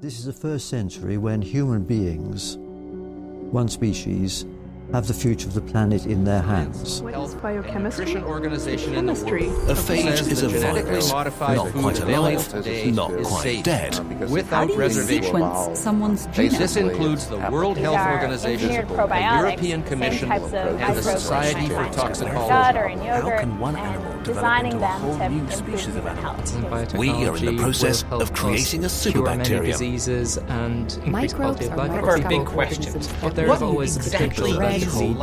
This is the first century when human beings, one species, have the future of the planet in their hands. What is biochemistry? nutrition organization in the Chemistry. A phage is the a genetically virus, modified not food quite alive, not is quite safe, dead. How without do you reservation. sequence someone's genome? This includes the World Health Organization, the European Commission, and the Society for Toxicology. gut or in How can one animal and develop designing them to improve species of health. We are in the process of creating a superbacterium. diseases and microbes are one of our big questions. But there is always the potential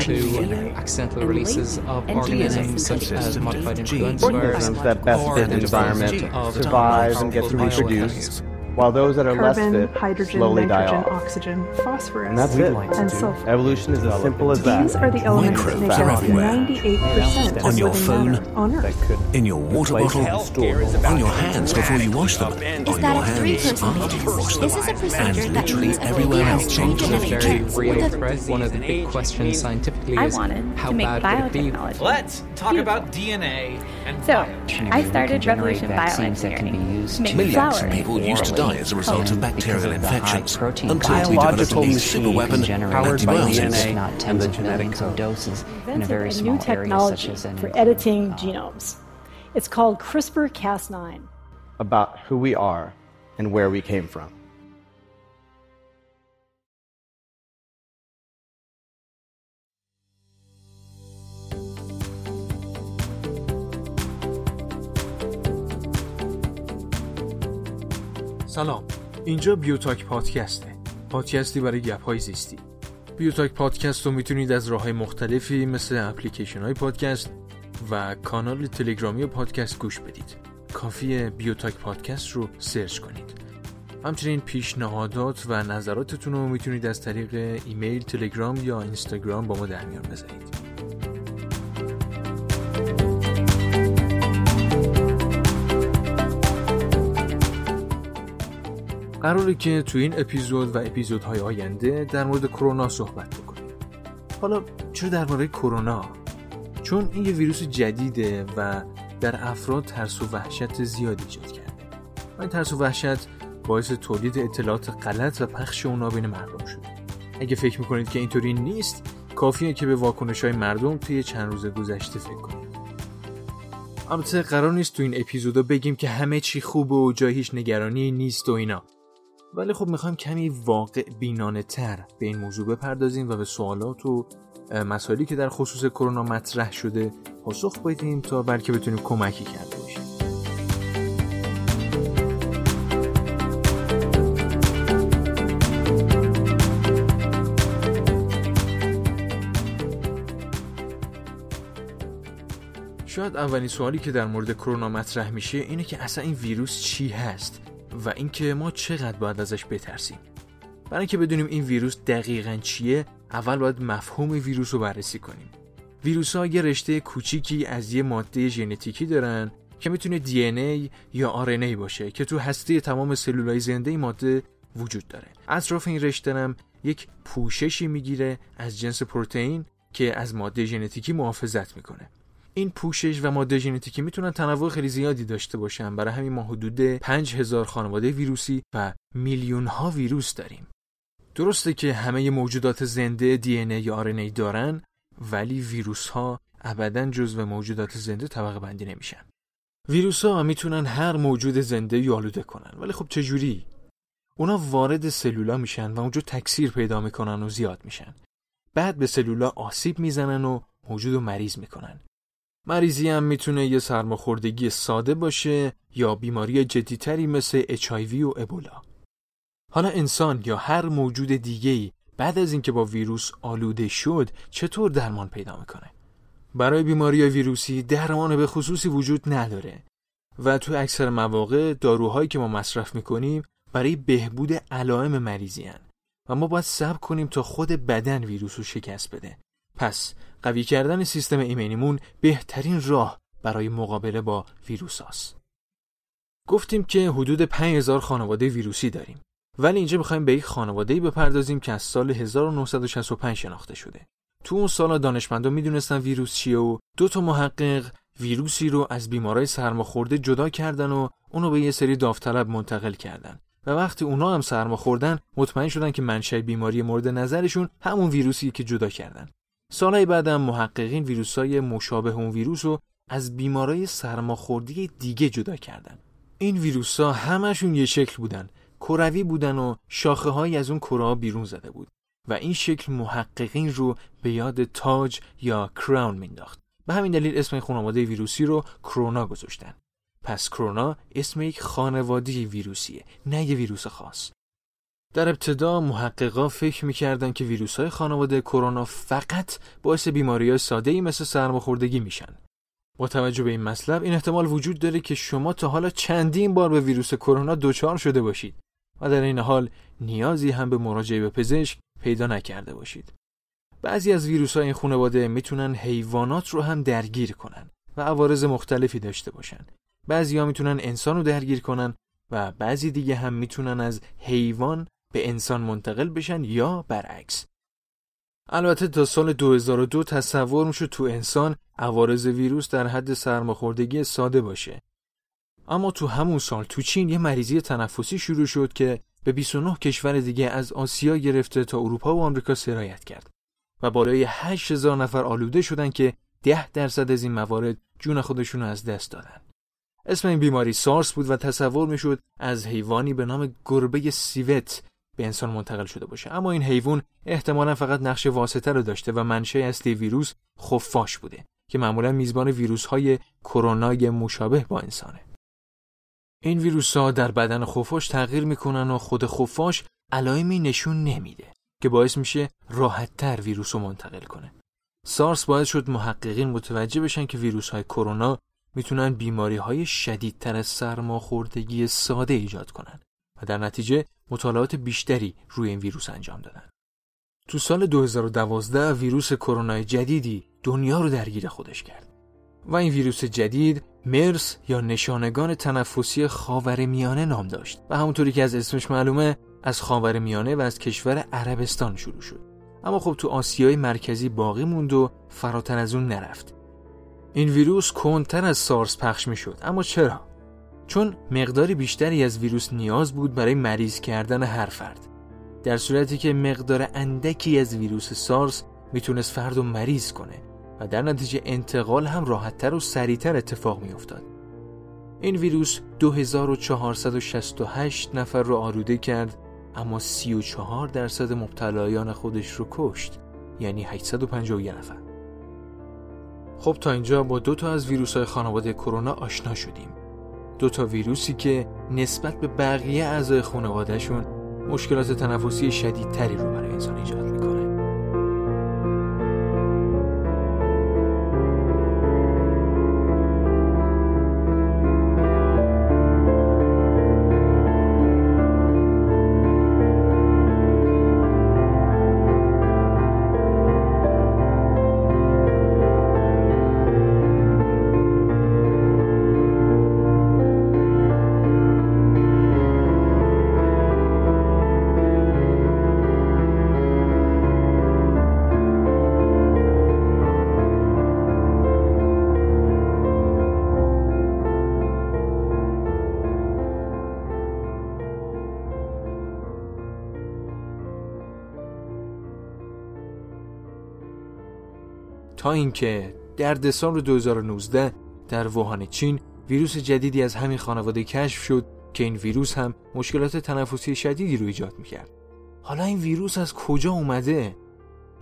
to accidental releases of organisms such as modified influenza organisms that? Best fit environment? survive and get reproduced while those that are less Carbon, fit hydrogen, slowly die nitrogen, off. oxygen, phosphorus, And that's it. and sulfur. Evolution is as simple as that. These are the elements that make up 98% of On your living phone, matter on Earth. In your water bottle, on your hands before you wash them, on Is your that a hands three-person after you wash meeting? them, Is this a procedure and that literally means a everywhere baby has else. two It's a genetic very traits? real With a- threat. One of the big questions scientifically I is wanted how to make bad could it be? biotechnology. Let's talk about DNA and So, biochemistry. I started Revolution Bioengineering to make Millions flowers. of people used to die as a result of bacterial infections until we developed Biological a new machine super weapon, antibiotics. Not and tens the of genetic millions of code. doses in a invented very a small new area technology such as for editing uh, genomes. It's called CRISPR-Cas9. About who we are and where we came from. سلام. اینجا بیوتاک پادکسته. پادکستی برای گپ های زیستی. بیوتاک پادکست رو می‌تونید از راه های مختلفی مثل اپلیکیشن های پادکست و کانال تلگرامی پادکست گوش بدید. کافی بیوتاک پادکست رو سرچ کنید. همچنین پیشنهادات و نظراتتون رو می‌تونید از طریق ایمیل، تلگرام یا اینستاگرام با ما در میان بذارید. قراره که تو این اپیزود و اپیزودهای آینده در مورد کرونا صحبت بکنیم. حالا چرا درباره کرونا؟ چون این یه ویروس جدیده و در افراد ترس و وحشت زیادی ایجاد کرده. و این ترس و وحشت باعث تولید اطلاعات غلط و پخش اونا بین مردم شده. اگه فکر می‌کنید که اینطوری نیست کافیه که به واکنش های مردم توی چند روز گذشته فکر کنید. البته قرار نیست تو این اپیزودا بگیم که همه چی خوبه و جای هیچ نگرانی نیست و اینا. ولی خب می‌خوایم کمی واقع بینانه تر به این موضوع بپردازیم و به سوالات و مسائلی که در خصوص کرونا مطرح شده پاسخ بدیم تا بلکه بتونیم کمکی کرده باشیم. شاید اولین سوالی که در مورد کرونا مطرح میشه اینه که اصلا این ویروس چی هست؟ و اینکه ما چقدر باید ازش بترسیم. برای اینکه بدونیم این ویروس دقیقا چیه اول باید مفهوم ویروس رو بررسی کنیم. ویروس ها یه رشته کوچیکی از یه ماده ژنتیکی دارن که می‌تونه دی یا RNA باشه که تو هسته تمام سلولای زنده این ماده وجود داره. اطراف این رشته هم یک پوششی می‌گیره از جنس پروتئین که از ماده ژنتیکی محافظت می‌کنه. این پوشش و ماده ژنتیکی می‌تونن تنوع خیلی زیادی داشته باشن. برای همین ما حدود 5000 خانواده ویروسی و میلیون ها ویروس داریم. درسته که همه موجودات زنده دی ای یا RNA دارن ولی ویروس ها ابدا جزو موجودات زنده طبقه بندی نمیشن. ویروس ها می‌تونن هر موجود زنده یا آلوده کنن ولی خب چجوری؟ اونا وارد سلولا میشن و اونجا تکثیر پیدا می‌کنن و زیاد میشن. بعد به سلولا آسیب می‌زنن و موجود رو مریض می‌کنن. مریضی هم می‌تونه یه سرماخوردگی ساده باشه یا بیماری جدیتری مثل HIV و ابولا. حالا انسان یا هر موجود دیگه‌ای بعد از اینکه با ویروس آلوده شد چطور درمان پیدا می‌کنه؟ برای بیماری ویروسی درمان به خصوصی وجود نداره و تو اکثر مواقع داروهایی که ما مصرف می‌کنیم برای بهبود علائم مریضی هن. و ما باید صبر کنیم تا خود بدن ویروس رو شکست بده. پس قوی کردن سیستم ایمنیمون بهترین راه برای مقابله با ویروس هاست. گفتیم که حدود 5000 خانواده ویروسی داریم. ولی اینجا می‌خوایم به یک خانواده‌ای بپردازیم که از سال 1965 شناخته شده. تو اون سال دانشمندا می‌دونستن ویروس چیه و دو تا محقق ویروسی رو از بیمارای سرماخورده جدا کردن و اونو به یه سری داوطلب منتقل کردن و وقتی اونا هم سرما خوردن مطمئن شدن که منشأ بیماری مورد نظرشون همون ویروسی که جدا کردن. سالهای بعدم محققین ویروسای مشابه اون ویروس رو از بیمارای سرماخوردی دیگه جدا کردن. این ویروسا همشون یه شکل بودن. کروی بودن و شاخه های از اون کره بیرون زده بود و این شکل محققین رو به یاد تاج یا کراون مینداخت. به همین دلیل اسم این خانواده ویروسی رو کرونا گذاشتن. پس کرونا اسم یک خانواده ویروسیه نه یه ویروس خاص. در ابتدا محققا فکر می‌کردن که ویروس های خانواده کرونا فقط باعث بیماری های ساده ای مثل سرماخوردگی میشن. با توجه به این مطلب این احتمال وجود داره که شما تا حالا چندین بار به ویروس کرونا دچار شده باشید و در این حال نیازی هم به مراجعه به پزشک پیدا نکرده باشید. بعضی از ویروس های این خانواده می‌تونن حیوانات رو هم درگیر کنن و عوارض مختلفی داشته باشن. بعضی ها می‌تونن انسان رو درگیر کنن و بعضی دیگه هم می‌تونن از حیوان به انسان منتقل بشن یا برعکس. البته تا سال 2002 تصور میشه تو انسان عوارض ویروس در حد سرماخوردگی ساده باشه. اما تو همون سال تو چین یه مریضی تنفسی شروع شد که به 29 کشور دیگه از آسیا گرفته تا اروپا و آمریکا سرایت کرد و بالای 8000 نفر آلوده شدن که 10 درصد از این موارد جون خودشون از دست دادن. اسم این بیماری سارس بود و تصور می‌شد از حیوانی به نام گربه سیوت به انسان منتقل شده باشه. اما این حیوان احتمالا فقط نقش واسطه رو داشته و منشأ اصلی ویروس خفاش بوده که معمولا میزبان ویروس های کرونای مشابه با انسانه. این ویروس ها در بدن خفاش تغییر می‌کنن و خود خفاش علائمی نشون نمیده که باعث میشه راحتتر ویروس رو منتقل کنه. سارس باعث شد محققین متوجه بشن که ویروس های کرونا می‌تونن بیماری های شدیدتر از سرماخوردگی ساده ایجاد کنن. و در نتیجه مطالعات بیشتری روی این ویروس انجام دادن. تو سال 2012 ویروس کرونا جدیدی دنیا رو درگیر خودش کرد. و این ویروس جدید مرس یا نشانگان تنفسی خاورمیانه نام داشت و همونطوری که از اسمش معلومه از خاورمیانه و از کشور عربستان شروع شد. اما خب تو آسیای مرکزی باقی موند و فراتر از اون نرفت. این ویروس کنتر از سارس پخش می شد اما چرا؟ چون مقداری بیشتری از ویروس نیاز بود برای مریض کردن هر فرد. در صورتی که مقدار اندکی از ویروس سارس می‌تونست فرد رو مریض کنه و در نتیجه انتقال هم راحتتر و سریعتر اتفاق میافتاد. این ویروس 2468 نفر رو آلوده کرد اما 34 درصد مبتلایان خودش رو کشت یعنی 851 نفر. خب تا اینجا با دو تا از ویروس های خانواده کرونا آشنا شدیم. دو تا ویروسی که نسبت به بقیه اعضای خانوادهشون مشکلات تنفسی شدیدتری رو برای انسان ایجاد می‌کنه. تا اینکه در دسامبر 2019 در ووهان چین ویروس جدیدی از همین خانواده کشف شد که این ویروس هم مشکلات تنفسی شدیدی رو ایجاد می‌کرد. حالا این ویروس از کجا اومده؟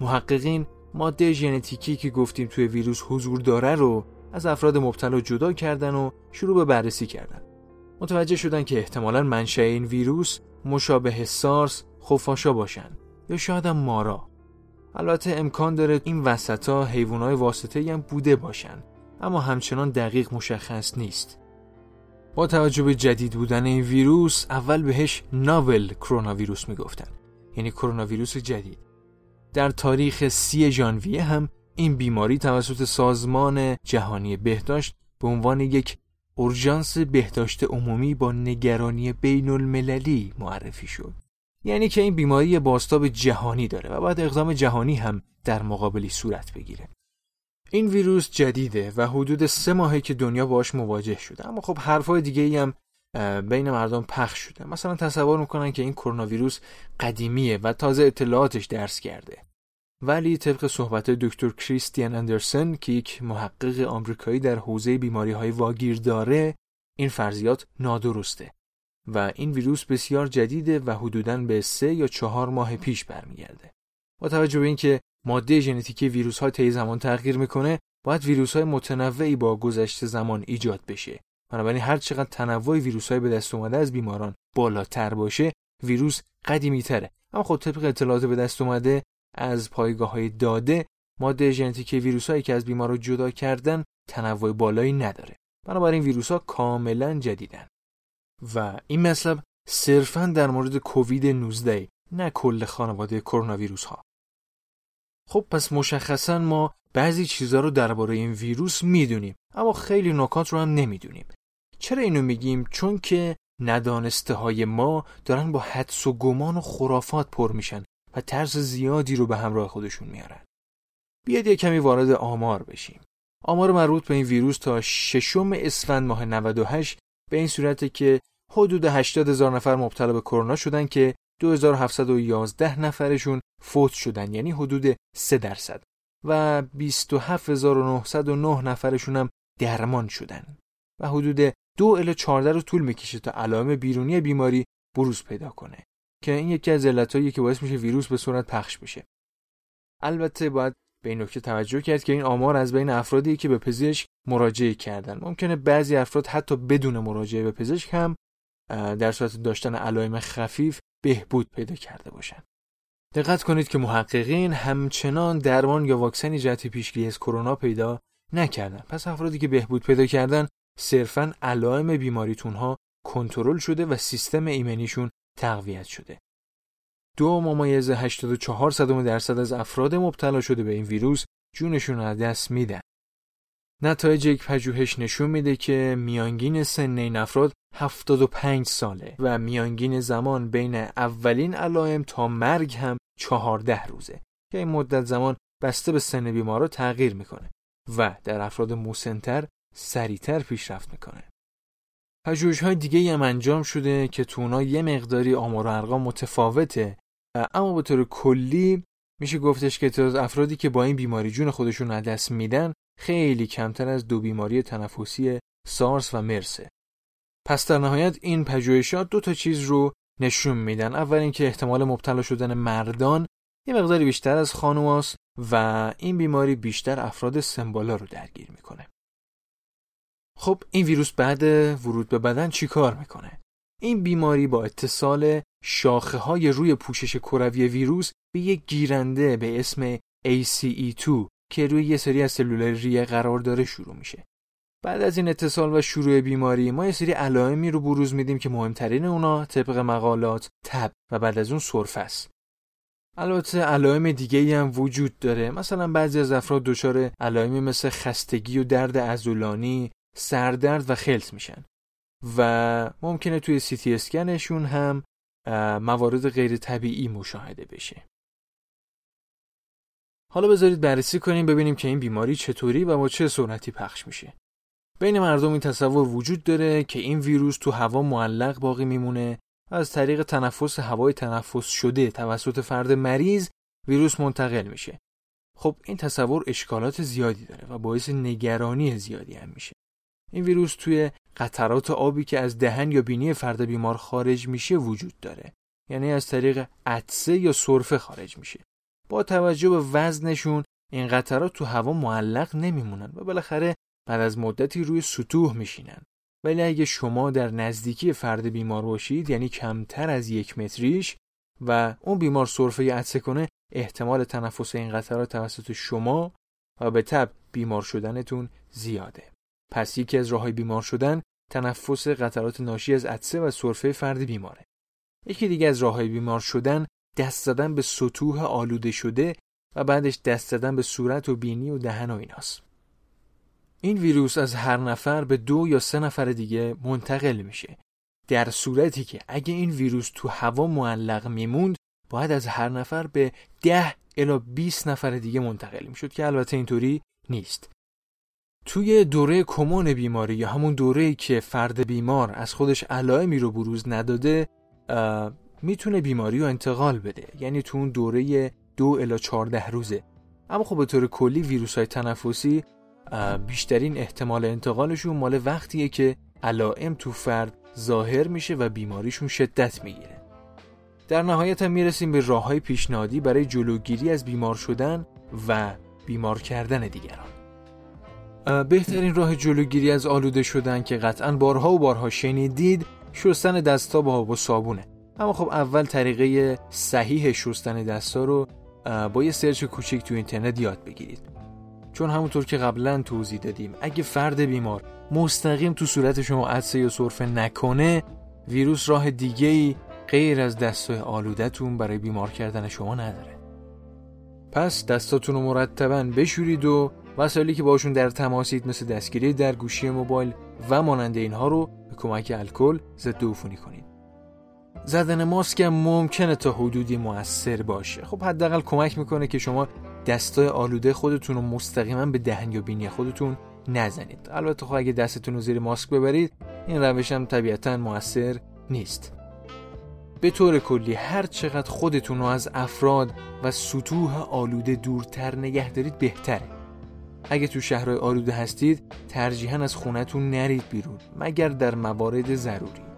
محققین ماده ژنتیکی که گفتیم توی ویروس حضور داره رو از افراد مبتلا جدا کردن و شروع به بررسی کردن. متوجه شدن که احتمالا منشأ این ویروس مشابه سارس خفاشا باشن یا شاید هم مارا. البته امکان داره این وسطا حیوانات واسطه هم بوده باشن اما همچنان دقیق مشخص نیست. با توجه به جدید بودن این ویروس اول بهش ناول کرونا ویروس می‌گفتن یعنی کرونا ویروس جدید. در تاریخ سی ژانویه هم این بیماری توسط سازمان جهانی بهداشت به عنوان یک اورژانس بهداشت عمومی با نگرانی بین المللی معرفی شد. یعنی که این بیماری باستاب جهانی داره و باید اقدام جهانی هم در مقابلی صورت بگیره. این ویروس جدیده و حدود سه ماهه که دنیا باش مواجه شده. اما خب حرفای دیگه ای هم بین مردم پخش شده. مثلا تصور می‌کنن که این کرونا ویروس قدیمیه و تازه اطلاعاتش درس کرده. ولی طبق صحبت دکتر کریستیان اندرسن که یک محقق آمریکایی در حوزه بیماری های واگیر داره این فرضیات نادرسته. و این ویروس بسیار جدیده و حدوداً به سه یا چهار ماه پیش برمیگرده. با توجه به اینکه ماده ژنتیکی ویروس ها طی زمان تغییر می‌کنه باید ویروس های متنوعی با گذشت زمان ایجاد بشه. بنابراین هر چقدر تنوع ویروس های به دست اومده از بیماران بالاتر باشه ویروس قدیمی تره. اما خب طبق اطلاعات به دست اومده از پایگاه های داده ماده ژنتیک ویروس هایی که از بیمار رو جدا کردن تنوع بالایی نداره. بنابراین ویروس ها کاملا جدیدن. و این مطلب صرفا در مورد کووید 19 نه کل خانواده کرونا ویروس ها خب پس مشخصا ما بعضی چیزها رو درباره این ویروس می‌دونیم اما خیلی نکات رو هم نمی‌دونیم. چرا اینو میگیم؟ چون که ندانسته های ما دارن با حدس و گمان و خرافات پر میشن و ترس زیادی رو به همراه خودشون میارن بیاد یه کمی وارد آمار بشیم. آمار مربوط به این ویروس تا ششم اسفند ماه 98 به این صورته که حدود 80 هزار نفر مبتلا به کرونا شدن که 2711 نفرشون فوت شدن یعنی حدود 3 درصد. و 27909 نفرشون هم درمان شدن. و حدود دو الی 14 رو طول می‌کشه تا علائم بیرونی بیماری بروز پیدا کنه که این یکی از علتهایی که باعث میشه ویروس به صورت پخش بشه. البته باید به این نکته توجه کرد که این آمار از بین افرادی که به پزشک مراجعه کردن ممکنه بعضی افراد حتی بدون مراجعه به پزشک هم در صورت داشتن علائم خفیف بهبود پیدا کرده باشند. دقت کنید که محققین همچنان درمان یا واکسنی جهت پیشگیری از کرونا پیدا نکردن. پس افرادی که بهبود پیدا کردن صرفا علائم بیماریتون ها کنترل شده و سیستم ایمنیشون تقویت شده. دو ممیز 84 صدم درصد از افراد مبتلا شده به این ویروس جونشون از دست میدن. نتایج یک پژوهش نشون میده که میانگین سن این افراد 75 ساله و میانگین زمان بین اولین علائم تا مرگ هم 14 روزه که این مدت زمان بسته به سن بیمارا تغییر می‌کنه و در افراد موسنتر سریعتر پیشرفت می‌کنه. پژوهش های دیگه هم انجام شده که تو یه مقداری آمار و ارقام متفاوته اما به طور کلی میشه گفتش که تعداد افرادی که با این بیماری جون خودشون از دست میدن خیلی کمتر از دو بیماری تنفسی سارس و مرسه. پس در نهایت این پژوهشات دو تا چیز رو نشون میدن. اول اینکه احتمال مبتلا شدن مردان یه مقداری بیشتر از خانوماست و این بیماری بیشتر افراد سمبالا رو درگیر می‌کنه. خب این ویروس بعد ورود به بدن چیکار می‌کنه؟ این بیماری با اتصال شاخه های روی پوشش کروی ویروس به یک گیرنده به اسم ACE2 که روی یه سری از سلول ریه قرار داره شروع میشه. بعد از این اتصال و شروع بیماری ما یه سری علائمی رو بروز میدیم که مهمترین اونا طبق مقالات تب و بعد از اون سرفه است. البته علائم دیگه هم وجود داره مثلا بعضی از افراد دچار علائمی مثل خستگی و درد عضلانی، سردرد و خلط میشن و ممکنه توی سی تی اسکنشون هم موارد غیر طبیعی مشاهده بشه. حالا بذارید بررسی کنیم ببینیم که این بیماری چطوری و با چه سرعتی پخش میشه. بین مردم این تصور وجود داره که این ویروس تو هوا معلق باقی میمونه و از طریق تنفس هوای تنفس شده توسط فرد مریض ویروس منتقل میشه. خب این تصور اشکالات زیادی داره و باعث نگرانی زیادی هم میشه. این ویروس توی قطرات آبی که از دهن یا بینی فرد بیمار خارج میشه وجود داره. یعنی از طریق عطسه یا سرفه خارج میشه. با توجه به وزنشون این قطرات تو هوا معلق نمیمونن و بالاخره بعد از مدتی روی سطوح میشینن ولی اگه شما در نزدیکی فرد بیمار باشید یعنی کمتر از یک متریش و اون بیمار سرفه عطسه کنه احتمال تنفس این قطرات توسط شما و به تب بیمار شدنتون زیاده پس یکی از راههای بیمار شدن تنفس قطرات ناشی از عطسه و سرفه فرد بیماره یکی دیگه از راههای بیمار شدن دست زدن به سطوح آلوده شده و بعدش دست زدن به صورت و بینی و دهن و ایناست. این ویروس از هر نفر به دو یا سه نفر دیگه منتقل میشه. در صورتی که اگه این ویروس تو هوا معلق میموند باید از هر نفر به ده الا 20 نفر دیگه منتقل می‌شد که البته اینطوری نیست. توی دوره کمون بیماری یا همون دوره که فرد بیمار از خودش علائمی رو بروز نداده می‌تونه بیماری رو انتقال بده. یعنی تو اون دوره دو الا چارده روزه. اما خب به طور کلی ویروس های تنفسی بیشترین احتمال انتقالشون مال وقتیه که علائم تو فرد ظاهر میشه و بیماریشون شدت می‌گیره. در نهایت هم می‌رسیم به راه های پیشنهادی برای جلوگیری از بیمار شدن و بیمار کردن دیگران. بهترین راه جلوگیری از آلوده شدن که قطعا بارها و بارها شنیدید شستن دستا با آب و صابونه. اما خب اول طریقه صحیح شستن دستا رو با یه سرچ کوچیک تو اینترنت یاد بگیرید. چون همونطور که قبلا توضیح دادیم اگه فرد بیمار مستقیم تو صورت شما عدسه یا سرفه نکنه ویروس راه دیگه ای غیر از دستای آلودتون برای بیمار کردن شما نداره. پس دستاتون رو مرتبا بشورید و وسایلی که باشون در تماسید مثل دستگیری در گوشی موبایل و مانند اینها رو به کمک الکل ضد عفونی کنید. زدن ماسک هم ممکنه تا حدودی موثر باشه. خب حداقل کمک می‌کنه که شما دستای آلوده خودتون رو مستقیما به دهن یا بینی خودتون نزنید. البته خب اگه دستتون رو زیر ماسک ببرید این روش هم طبیعتا موثر نیست. به طور کلی هر چقدر خودتون رو از افراد و سطوح آلوده دورتر نگه دارید بهتره. اگه تو شهرهای آلوده هستید ترجیحاً از خونتون نرید بیرون مگر در موارد ضروری.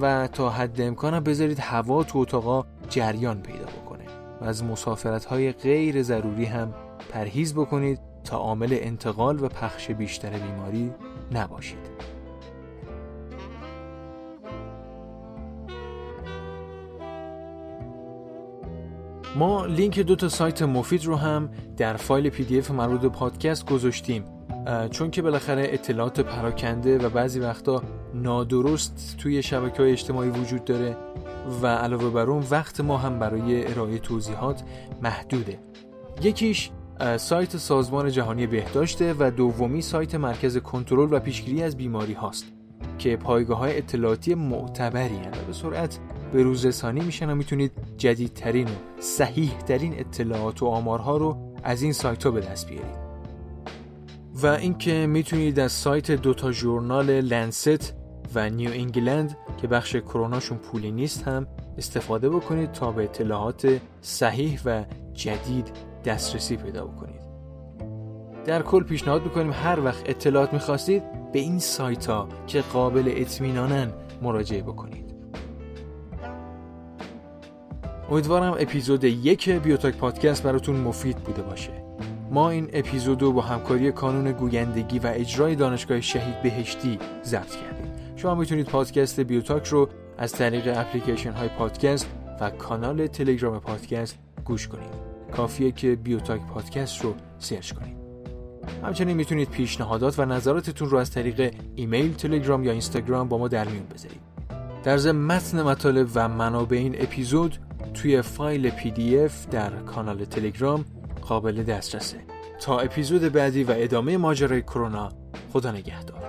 و تا حد امکان بذارید هوا تو اتاقا جریان پیدا بکنه و از مسافرت های غیر ضروری هم پرهیز بکنید تا عامل انتقال و پخش بیشتر بیماری نباشید. ما لینک دو تا سایت مفید رو هم در فایل PDF مربوط به پادکست گذاشتیم. چون که بالاخره اطلاعات پراکنده و بعضی وقتا نادرست توی شبکه های اجتماعی وجود داره و علاوه بر اون وقت ما هم برای ارائه توضیحات محدوده. یکیش سایت سازمان جهانی بهداشته و دومی سایت مرکز کنترل و پیشگیری از بیماری هاست که پایگاه های اطلاعاتی معتبری و به سرعت به روز رسانی میشن و می‌تونید جدیدترین و صحیح ترین اطلاعات و آمارها رو از این سایت ها به دست بیارید. و اینکه می‌تونید از سایت دوتا ژورنال لنست و نیو انگلند که بخش کروناشون پولی نیست هم استفاده بکنید تا به اطلاعات صحیح و جدید دسترسی پیدا بکنید. در کل پیشنهاد می‌کنیم هر وقت اطلاعات می‌خواستید به این سایت ها که قابل اطمینانن مراجعه بکنید. امیدوارم اپیزود یک بیوتاک پادکست براتون مفید بوده باشه. ما این اپیزود رو با همکاری کانون گویندگی و اجرای دانشگاه شهید بهشتی ضبط کردیم. شما می‌تونید پادکست بیوتاک رو از طریق اپلیکیشن های پادکست و کانال تلگرام پادکست گوش کنید. کافیه که بیوتاک پادکست رو سرچ کنید. همچنین می‌تونید پیشنهادات و نظراتتون رو از طریق ایمیل، تلگرام یا اینستاگرام با ما در میون بذارید. در ضمن متن مطالب و منابع این اپیزود توی فایل پی دی اف در کانال تلگرام قابل دسترسه. تا اپیزود بعدی و ادامه ماجرای کرونا خدا نگهدار.